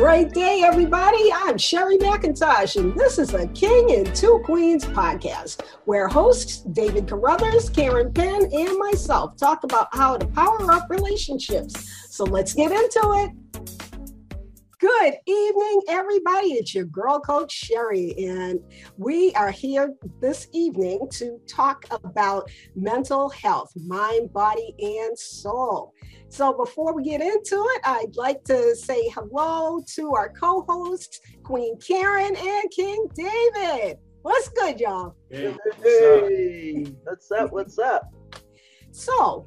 Great day, everybody. I'm Sherri McIntosh, and this is a King and Two Queens podcast where hosts David Carruthers, Karen Penn, and myself talk about how to power up relationships. So let's get into it. Good evening, everybody. It's your girl coach Sherri, and we are here this evening to talk about mental health, mind, body, and soul. So, before we get into it, I'd like to say hello to our co hosts, Queen Karen and King David. What's good, y'all? Hey, hey, what's up? What's up? So,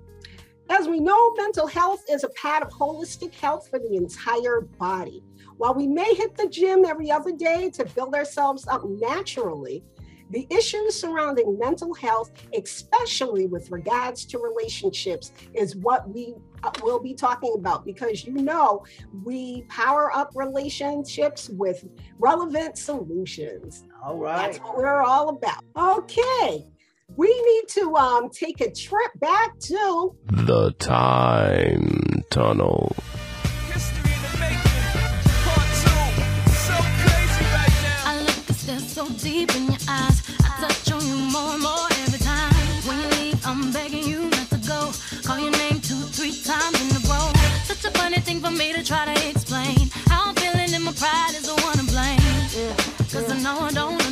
as we know, mental health is a part of holistic health for the entire body. While we may hit the gym every other day to build ourselves up naturally, the issues surrounding mental health, especially with regards to relationships, is what we uh, will be talking about because you know we power up relationships with relevant solutions. All right. That's what we're all about. Okay we need to um, take a trip back to the time tunnel. Deep in your eyes. I touch on you more and more every time. When you leave, I'm begging you not to go. Call your name two, three times in a row. Such a funny thing for me to try to explain. How I'm feeling and my pride is the one to blame. Cause I know I don't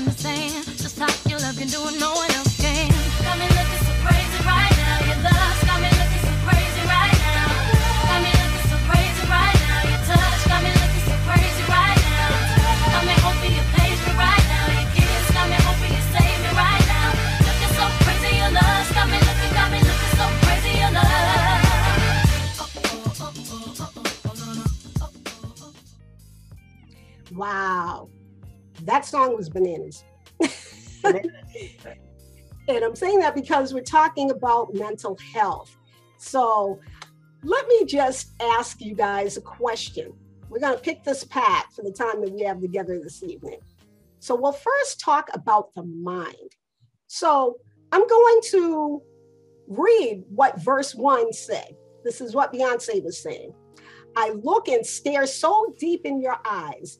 was bananas. and I'm saying that because we're talking about mental health. So let me just ask you guys a question. We're going to pick this path for the time that we have together this evening. So we'll first talk about the mind. So I'm going to read what verse one said. This is what Beyonce was saying. I look and stare so deep in your eyes.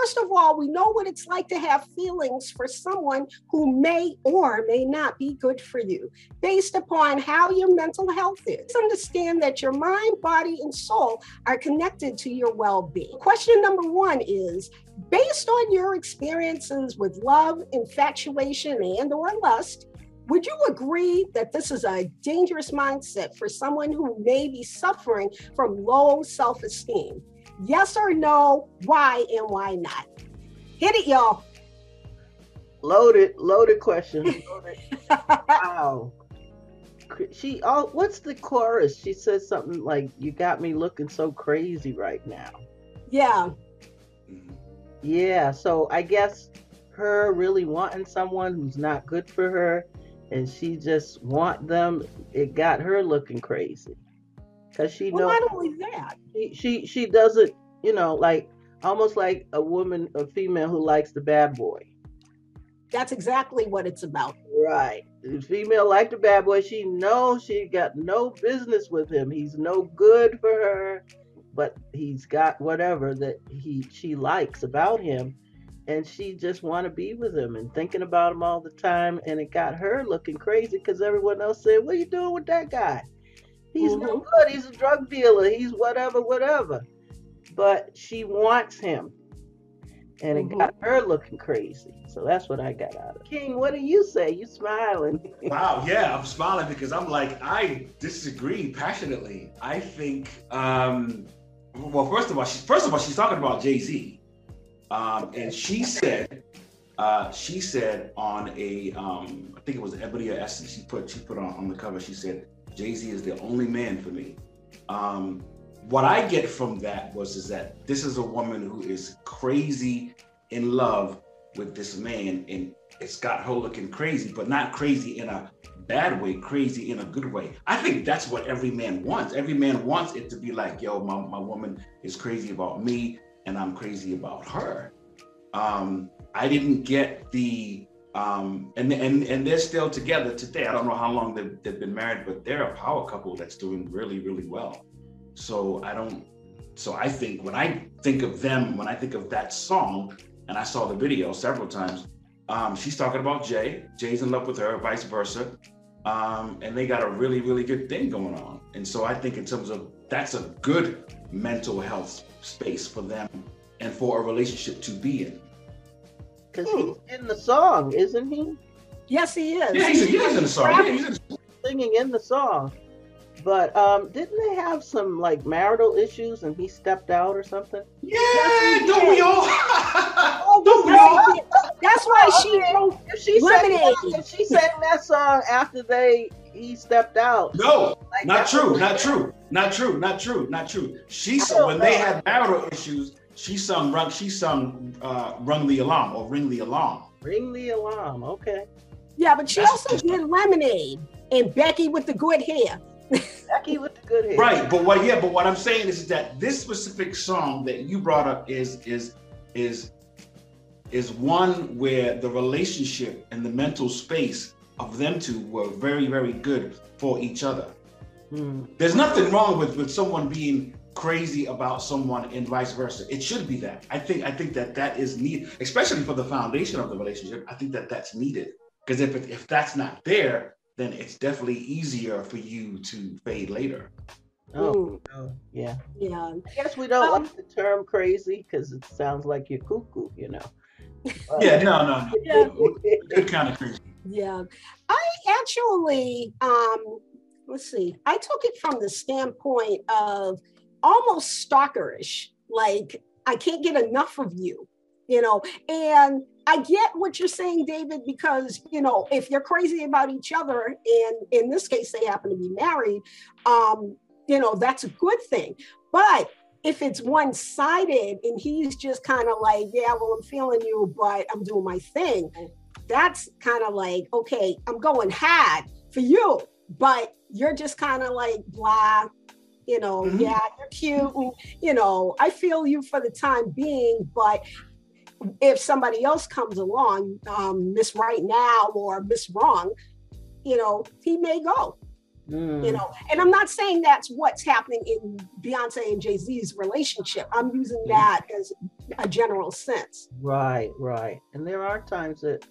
First of all, we know what it's like to have feelings for someone who may or may not be good for you, based upon how your mental health is. Understand that your mind, body, and soul are connected to your well being. Question number one is based on your experiences with love, infatuation, and or lust, would you agree that this is a dangerous mindset for someone who may be suffering from low self esteem? Yes or no? Why and why not? Hit it, y'all. Loaded, loaded question. Loaded. wow. She oh what's the chorus? She says something like, You got me looking so crazy right now. Yeah. Mm-hmm. Yeah. So I guess her really wanting someone who's not good for her and she just want them, it got her looking crazy because she Well, knows not only that, she, she she doesn't you know like almost like a woman a female who likes the bad boy. That's exactly what it's about. right. The female like the bad boy. She knows she got no business with him. He's no good for her but he's got whatever that he she likes about him and she just want to be with him and thinking about him all the time and it got her looking crazy because everyone else said what are you doing with that guy He's no good. He's a drug dealer. He's whatever, whatever. But she wants him. And it got her looking crazy. So that's what I got out of it. King, what do you say? You smiling. Wow, yeah, I'm smiling because I'm like, I disagree passionately. I think, um, well, first of all, she, first of all, she's talking about Jay Z, um, and she said, uh, she said on a, um, I think it was Ebony or Essence. She put she put on on the cover. She said, Jay Z is the only man for me. Um, what I get from that was is that this is a woman who is crazy in love with this man, and it's got her looking crazy, but not crazy in a bad way, crazy in a good way. I think that's what every man wants. Every man wants it to be like, yo, my, my woman is crazy about me, and I'm crazy about her. Um, I didn't get the um, and and and they're still together today. I don't know how long they've, they've been married, but they're a power couple that's doing really really well. So I don't. So I think when I think of them, when I think of that song, and I saw the video several times, um, she's talking about Jay. Jay's in love with her, vice versa, um, and they got a really really good thing going on. And so I think in terms of that's a good mental health space for them and for a relationship to be in. Because he's in the song, isn't he? Yes, he is. Yeah, he's, he's in the song. Yeah, he's in the Singing in the song. But um, didn't they have some like marital issues and he stepped out or something? Yeah, Yes, don't we all? Oh, don't we all? That's why she Okay. wrote If she sang Lemonade. that, she sang that song after they he stepped out. No, like, not true, not true, not true, not true, not true. She I sung don't when they had marital issues. She sung rung. She sung uh, "Rung the Alarm" or "Ring the Alarm." Ring the alarm. Okay. Yeah, but she That's also just- did Lemonade and Becky with the good hair. Becky with the good hair. Right, but what? Yeah, but what I'm saying is that this specific song that you brought up is is is is one where the relationship and the mental space of them two were very very good for each other. Hmm. There's nothing wrong with with someone being crazy about someone and vice versa. It should be that. I think I think that that is needed, especially for the foundation of the relationship. I think that that's needed because if it, if that's not there, then it's definitely easier for you to fade later. Oh, oh, yeah. yeah. I guess we don't Um, like the term crazy because it sounds like you're cuckoo, you know. But- Yeah, no, no, no. Yeah. Good, good kind of crazy. Yeah. I actually, um, let's see, I took it from the standpoint of almost stalkerish. Like, I can't get enough of you, you know, and I get what you're saying, David, because, you know, if you're crazy about each other, and in this case, they happen to be married, um, you know, that's a good thing. But if it's one sided and he's just kind of like, yeah, well, I'm feeling you, but I'm doing my thing, that's kind of like, okay, I'm going hard for you, but you're just kind of like blah, you know, Mhm. yeah, you're cute. And, you know, I feel you for the time being, but if somebody else comes along, um, Miss Right Now or Miss Wrong, you know, he may go Hmm. you know and i'm not saying that's what's happening in beyonce and jay-z's relationship i'm using Mhm. that as a general sense Right, right. And there are times that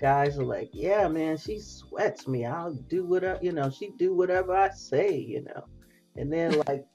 guys are like, "Yeah, man, she sweats me. I'll do whatever, you know, she do whatever I say, you know." And they're like,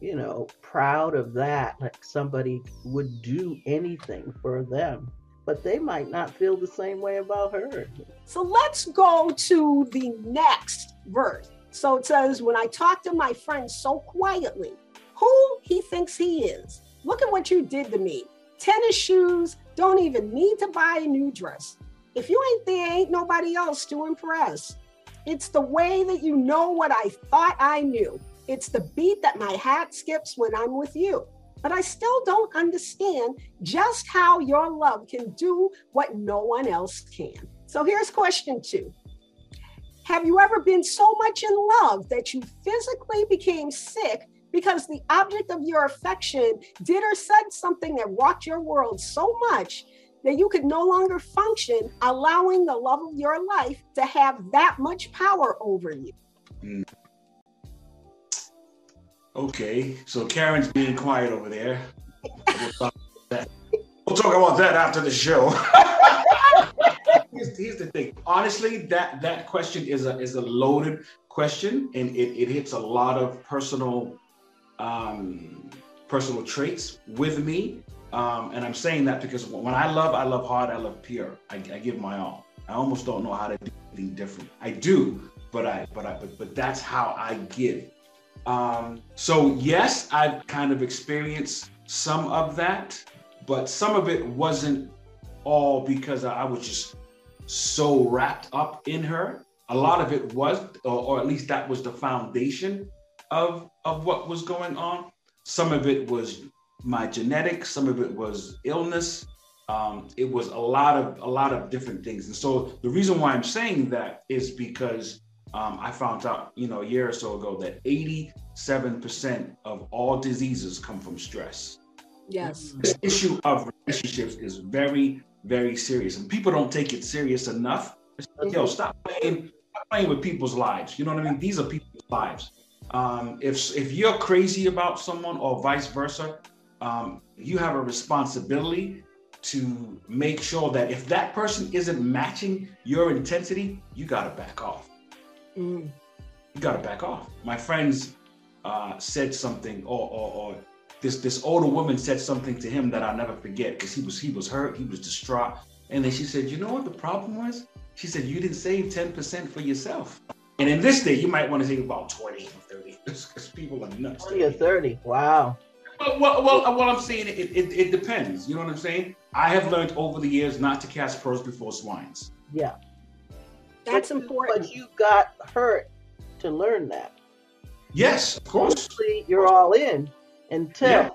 you know, proud of that, like somebody would do anything for them, but they might not feel the same way about her. so let's go to the next verse. So it says when i talk to my friend so quietly who he thinks he is? Look at what you did to me. Tennis shoes don't even need to buy a new dress. If you ain't there ain't nobody else to impress. It's the way that you know what i thought i knew it's the beat that my heart skips when i'm with you. But i still don't understand just how your love can do what no one else can. So here's question two. Have you ever been so much in love that you physically became sick because the object of your affection did or said something that rocked your world so much that you could no longer function, allowing the love of your life to have that much power over you? Hmm. Okay, so Karen's being quiet over there. We'll talk about that, after the show. here's, here's the thing. Honestly, that that question is a is a loaded question, and it, it hits a lot of personal um, personal traits with me. Um, and I'm saying that because when I love, I love hard, I love pure. I, I give my all. I almost don't know how to do anything different. I do, but I but I but, but that's how I give. Um, so yes, I've kind of experienced some of that, but some of it wasn't all because I was just so wrapped up in her. A lot of it was, or, or at least that was the foundation of of what was going on. Some of it was my genetics, some of it was illness, um, it was a lot of a lot of different things. And so the reason why I'm saying that is because um, I found out, you know, a year or so ago that 87% of all diseases come from stress. Yes. This issue of relationships is very, very serious, and people don't take it serious enough. It's like, Yo, stop playing, stop playing with people's lives. You know what I mean? These are people's lives. Um, if if you're crazy about someone or vice versa, um, you have a responsibility to make sure that if that person isn't matching your intensity, you gotta back off. Mm. You gotta back off. My friends uh, said something, or, or, or this this older woman said something to him that I'll never forget because he was he was hurt, he was distraught, and then she said, "You know what the problem was?" She said, "You didn't save ten percent for yourself." And in this day, you might want to save about twenty or thirty because people are nuts. 20 or 30. Wow. Well, well, well, what I'm saying, it, it, it depends. You know what I'm saying? I have learned over the years not to cast pearls before swines. Yeah. That's But important. But you got hurt to learn that. Yes, of course. Usually you're all in until. Yeah.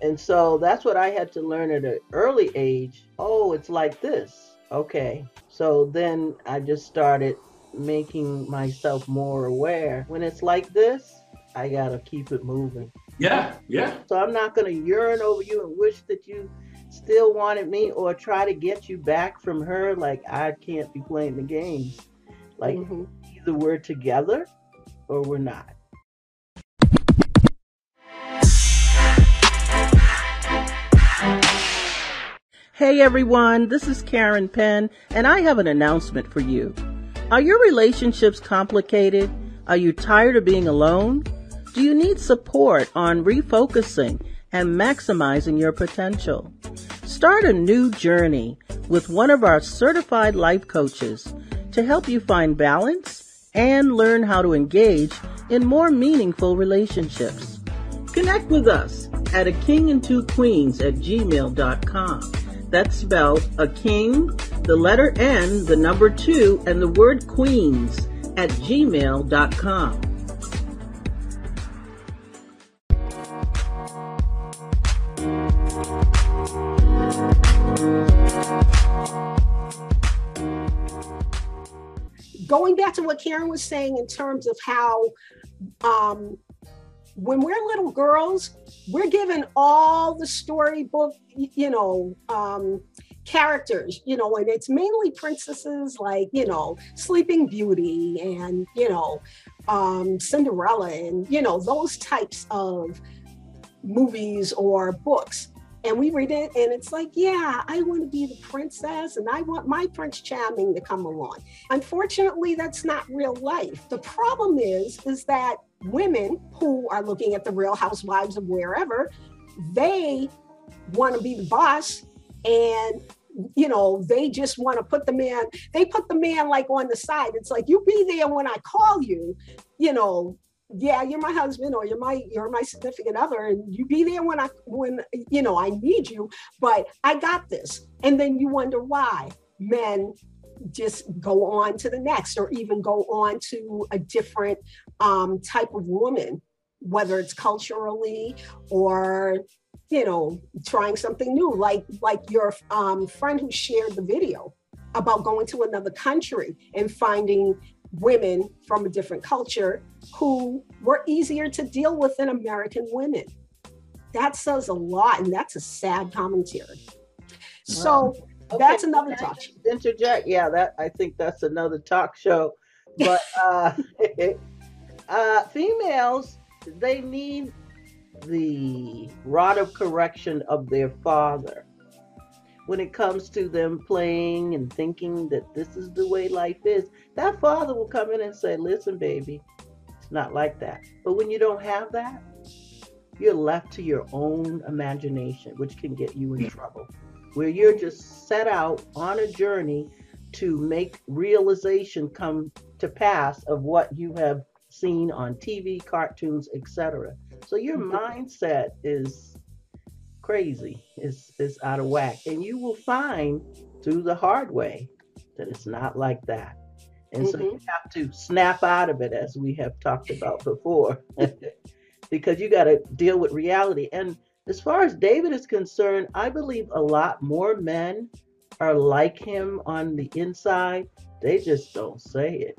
And so that's what I had to learn at an early age. Oh, it's like this. Okay. So then I just started making myself more aware. When it's like this, I got to keep it moving. Yeah, yeah. So I'm not going to yearn over you and wish that you still wanted me or try to get you back from her. Like, I can't be playing the games. Like, Mhm. either we're together or we're not. Hey everyone, this is Karen Penn, and I have an announcement for you. Are your relationships complicated? Are you tired of being alone? Do you need support on refocusing and maximizing your potential? Start a new journey with one of our certified life coaches to help you find balance and learn how to engage in more meaningful relationships. Connect with us at a king and two queens at gmail.com. That's spelled a king, the letter N, the number two, and the word queens at gmail.com. going back to what Karen was saying in terms of how um, when we're little girls, we're given all the storybook, you know, um, characters, you know, and it's mainly princesses like, you know, Sleeping Beauty and, you know, um, Cinderella and, you know, those types of movies or books. And we read it and it's like, yeah, I want to be the princess and I want my Prince Charming to come along. Unfortunately, that's not real life. The problem is, is that women who are looking at the real housewives of wherever, they want to be the boss and you know they just want to put the man they put the man like on the side it's like you be there when i call you you know yeah you're my husband or you're my you're my significant other and you be there when i when you know i need you but i got this. And then you wonder why men just go on to the next or even go on to a different um, type of woman whether it's culturally or you know trying something new. Like like your um, friend who shared the video about going to another country and finding women from a different culture who were easier to deal with than american women. That says a lot and that's a sad commentary. So that's Okay, another can talk just Interject. Yeah, that I think that's another talk show. But uh, uh, females, they need the rod of correction of their father when it comes to them playing and thinking that this is the way life is. That father will come in and say, "Listen, baby, it's not like that." But when you don't have that, you're left to your own imagination, which can get you in trouble where you're just set out on a journey to make realization come to pass of what you have seen on TV, cartoons, etc. So your mm-hmm. mindset is crazy, It's it's out of whack, and you will find through the hard way that it's not like that. And so you have to snap out of it, as we have talked about before, because you got to deal with reality. And as far as David is concerned, I believe a lot more men are like him on the inside. They just don't say it.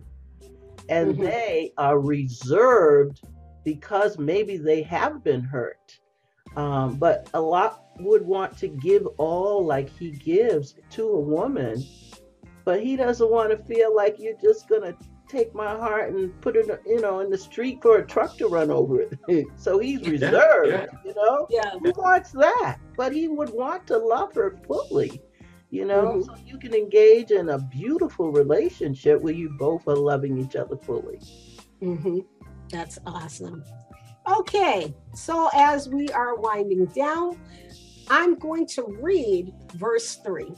And Mhm. they are reserved because maybe they have been hurt. Um, but a lot would want to give all like he gives to a woman, but he doesn't want to feel like you're just gonna take my heart and put it, you know, in the street for a truck to run over it. so he's reserved, yeah. you know. Yeah. Who wants that? But he would want to love her fully, you know, Mhm. so you can engage in a beautiful relationship where you both are loving each other fully. hmm That's awesome. Okay, so as we are winding down, I'm going to read verse three.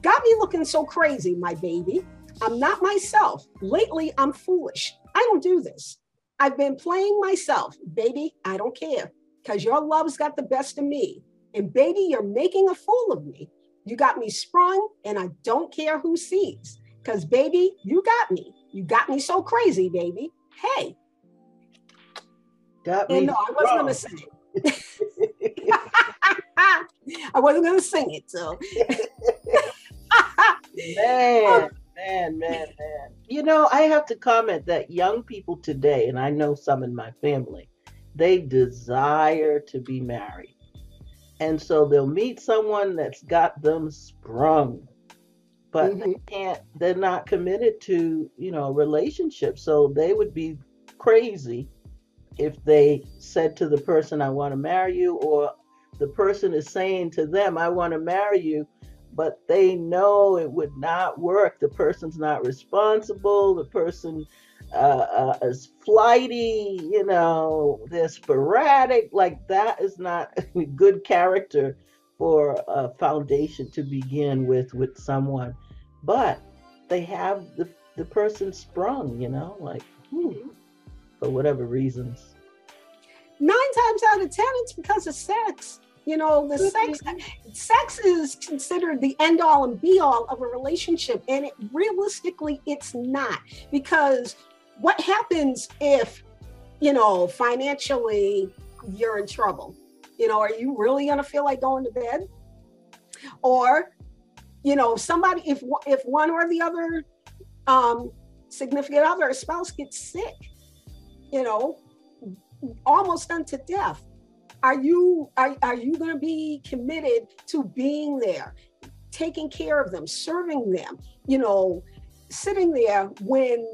Got me looking so crazy, my baby. I'm not myself. Lately, I'm foolish. I don't do this. I've been playing myself. Baby, I don't care because your love's got the best of me. And baby, you're making a fool of me. You got me sprung, and I don't care who sees. Because, baby, you got me. You got me so crazy, baby. Hey, Got me. no, I wasn't going to sing it. I wasn't going to sing it. So, man, man, man, man. You know, I have to comment that young people today, and I know some in my family, they desire to be married. And so they'll meet someone that's got them sprung. But they mm-hmm. can't, they're not committed to, you know, a relationship. So they would be crazy if they said to the person, I want to marry you, or the person is saying to them, I want to marry you, but they know it would not work. The person's not responsible. The person uh, uh, is flighty, you know, they're sporadic. Like that is not good character for a foundation to begin with with someone. But they have the, the person sprung, you know, like hmm, for whatever reasons. nine times out of 10, it's because of sex. You know, the sex sex is considered the end all and be all of a relationship. And it realistically, it's not. Because what happens if, you know, financially you're in trouble? You know, are you really gonna feel like going to bed? Or, you know, somebody if if one or the other um significant other, spouse gets sick, you know, almost unto death. Are you are, are you going to be committed to being there taking care of them serving them you know sitting there when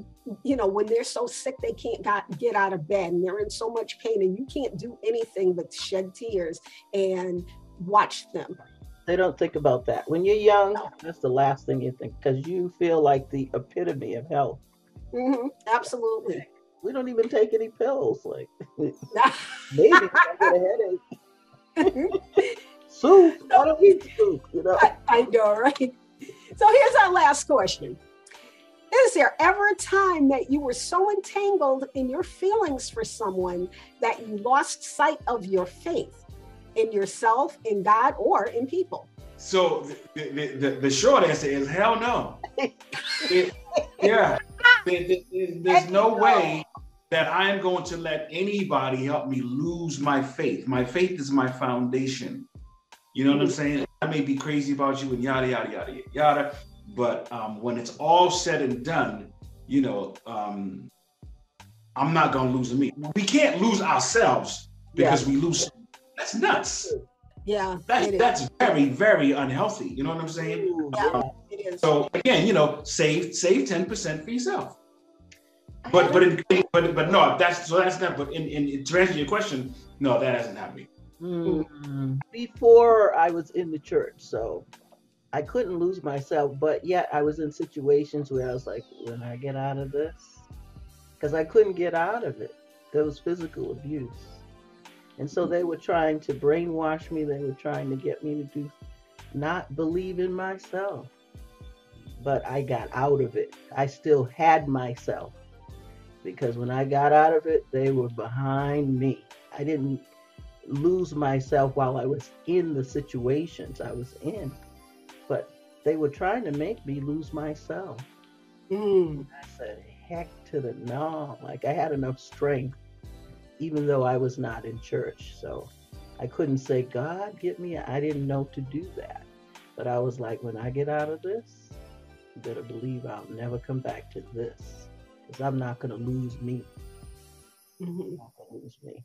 you know when they're so sick they can't got, get out of bed and they're in so much pain and you can't do anything but shed tears and watch them? They don't think about that. When you're young, that's the last thing you think because you feel like the epitome of health. Mhm, absolutely We don't even take any pills. Like maybe I get a headache. Soup. I don't eat soup. You know. I, I know, right? So here's our last question. Is there ever a time that you were so entangled in your feelings for someone that you lost sight of your faith in yourself, in God, or in people? So the, the, the, the short answer is hell no. It- yeah, There- there- there- there's no way that I'm going to let anybody help me lose my faith. My faith is my foundation. You know what I'm saying? I may be crazy about you and yada yada yada yada, but um, when it's all said and done, you know, um, I'm not gonna lose me. We can't lose ourselves because we lose. That's nuts. Yeah, That's that's very very unhealthy. You know what I'm saying? Yeah, it is. So again, you know, save save ten percent for yourself. But but in, but but no, that's so that's not. But in, in to answer your question, no, that hasn't happened. Mm. Before I was in the church, so I couldn't lose myself, but yet I was in situations where I was like, when I get out of this, because I couldn't get out of it. There was physical abuse. And so they were trying to brainwash me. They were trying to get me to do not believe in myself. But I got out of it. I still had myself because when I got out of it, they were behind me. I didn't lose myself while I was in the situations I was in, but they were trying to make me lose myself. Mm, I said, heck to the no. Like I had enough strength, even though I was not in church. So I couldn't say, God, get me. I didn't know to do that. But I was like, when I get out of this, you better believe I'll never come back to this because I'm not going to lose me. Mhm. I'm not going to lose me.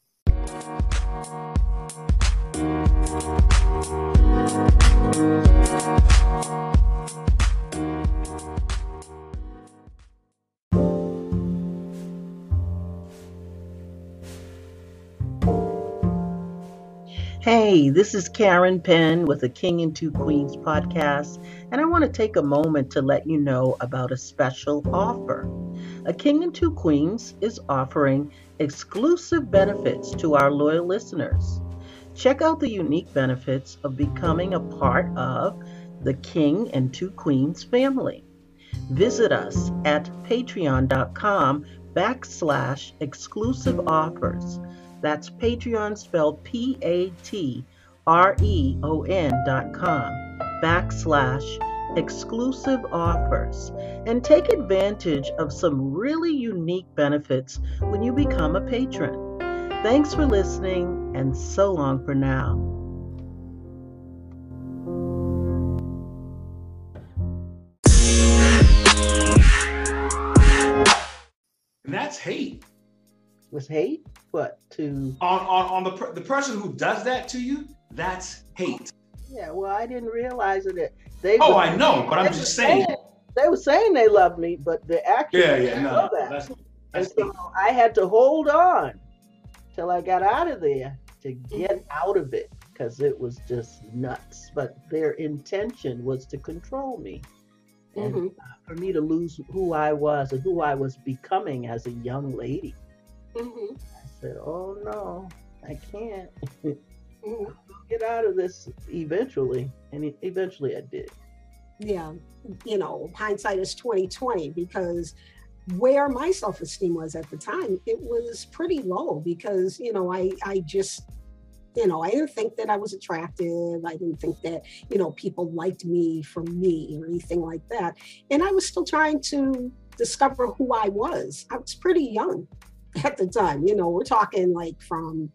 Hey, this is Karen Penn with the King and Two Queens podcast, and I want to take a moment to let you know about a special offer. A King and Two Queens is offering exclusive benefits to our loyal listeners. Check out the unique benefits of becoming a part of the King and Two Queens family. Visit us at patreon.com backslash exclusive offers. That's Patreon spelled P A T R E O N dot com backslash exclusive offers and take advantage of some really unique benefits when you become a patron. Thanks for listening and so long for now. And that's hate. Was hate? What to? On on, on the per- the person who does that to you, that's hate. Yeah, well, I didn't realize it. They Oh, were- I know, but I'm just were saying. They were saying they loved me, but the actions Yeah, yeah, no, that. that's And so I had to hold on till I got out of there to get out of it because it was just nuts. But their intention was to control me and Mhm. uh, for me to lose who I was and who I was becoming as a young lady. Mhm. I said, "Oh no, I can't Mhm. Get out of this eventually," and eventually I did. yeah you know hindsight is 2020 because where my self-esteem was at the time it was pretty low because you know i i just you know i didn't think that i was attractive. I didn't think that you know people liked me for me or anything like that. And i was still trying to discover who i was. I was pretty young at the time. You know we're talking like from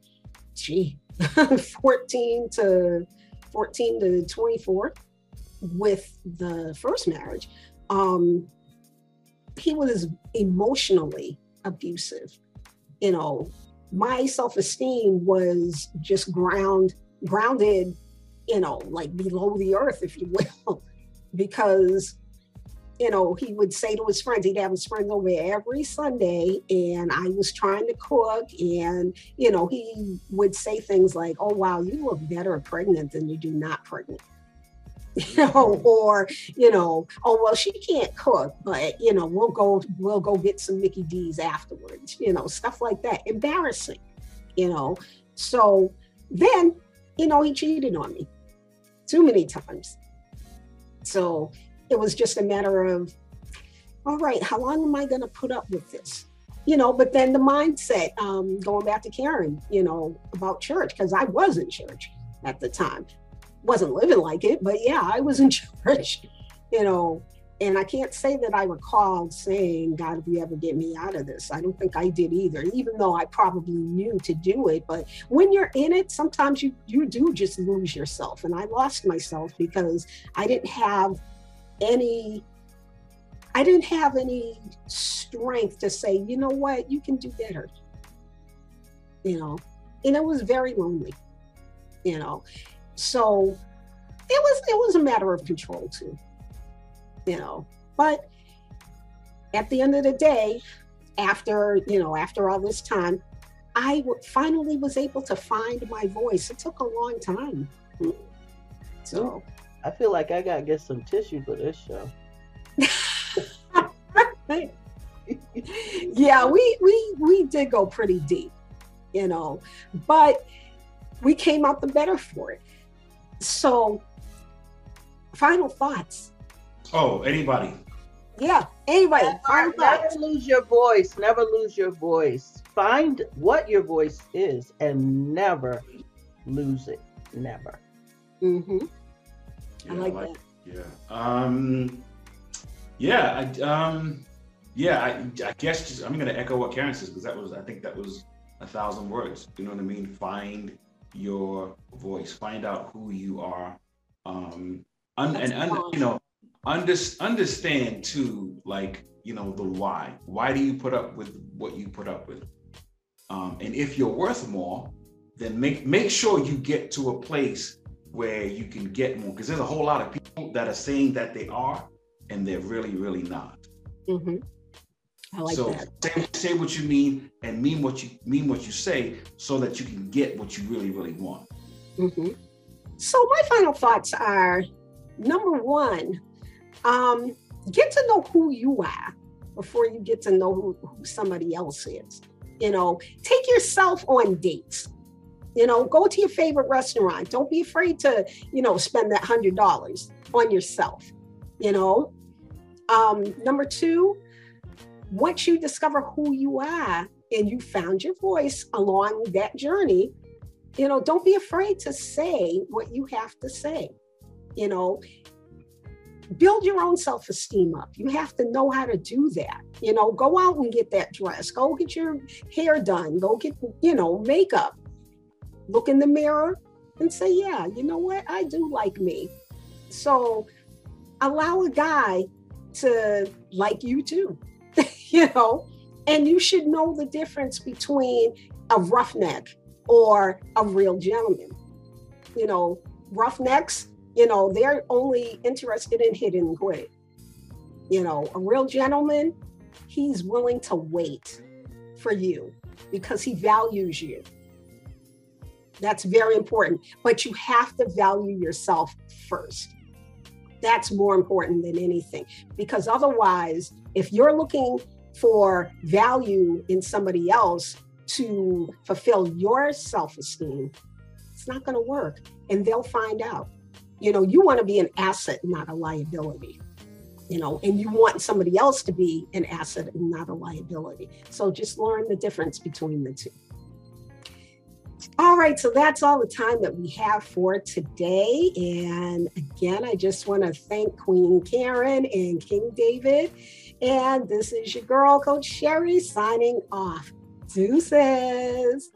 gee 14 to 14 to 24 with the first marriage, um, he was emotionally abusive. You know, my self-esteem was just ground grounded, you know, like below the earth, if you will, because you know, he would say to his friends, he'd have his friends over every Sunday, and I was trying to cook, and you know, he would say things like, "Oh wow, you look better pregnant than you do not pregnant." you know, mm-hmm. or you know, oh well, she can't cook, but you know, we'll go, we'll go get some Mickey D's afterwards, you know, stuff like that. Embarrassing, you know. So then, you know, he cheated on me too many times. So it was just a matter of, all right, how long am I going to put up with this? You know, but then the mindset, um, going back to Karen, you know, about church, because I was in church at the time wasn't living like it, but yeah, I was in church, you know, and I can't say that I recalled saying, God, if you ever get me out of this, I don't think I did either, even though I probably knew to do it. But when you're in it, sometimes you, you do just lose yourself. And I lost myself because I didn't have any, I didn't have any strength to say, you know what, you can do better. You know, and it was very lonely, you know? So it was it was a matter of control too you know? But at the end of the day after you know after all this time i w- finally was able to find my voice. It took a long time. So I feel like I gotta get some tissue for this show. yeah we we we did go pretty deep you know but we came out the better for it so final thoughts Oh, anybody. yeah anybody Never, never lose your voice. Never lose your voice. Find what your voice is and never lose it. Never. Mm-hmm. Hmm I Yeah, like that. Yeah. Um. Yeah. I, um. Yeah. I, I guess just I'm gonna echo what Karen says because that was I think that was a thousand words. You know what I mean? Find your voice. Find out who you are. Um, un- and un- you know, under- understand too, like you know, the why. Why do you put up with what you put up with? Um, and if you're worth more, then make make sure you get to a place where you can get more. Because there's a whole lot of people that are saying that they are, and they're really, really not. hmm I like so that. say, say what you mean and mean what you mean what you say, so that you can get what you really, really want. hmm So my final thoughts are: number one, um, get to know who you are before you get to know who, who somebody else is. You know, take yourself on dates. You know, go to your favorite restaurant. Don't be afraid to, you know, spend that hundred dollars on yourself. You know, um, number two, once you discover who you are and you found your voice along that journey, you know, don't be afraid to say what you have to say. You know, build your own self esteem up. You have to know how to do that. You know, go out and get that dress, go get your hair done, go get, you know, makeup. Look in the mirror and say, yeah, you know what? I do like me. So allow a guy to like you too, you know, and you should know the difference between a roughneck or a real gentleman. You know, roughnecks, you know, they're only interested in hitting quit. You know, a real gentleman, he's willing to wait for you because he values you. That's very important. But you have to value yourself first. That's more important than anything because otherwise, if you're looking for value in somebody else to fulfill your self esteem, it's not going to work. And they'll find out. You know, you want to be an asset, not a liability. You know, and you want somebody else to be an asset and not a liability. So just learn the difference between the two. All right, so that's all the time that we have for today. And again, I just want to thank Queen Karen and King David. And this is your girl, Coach Sherri, signing off. Deuces.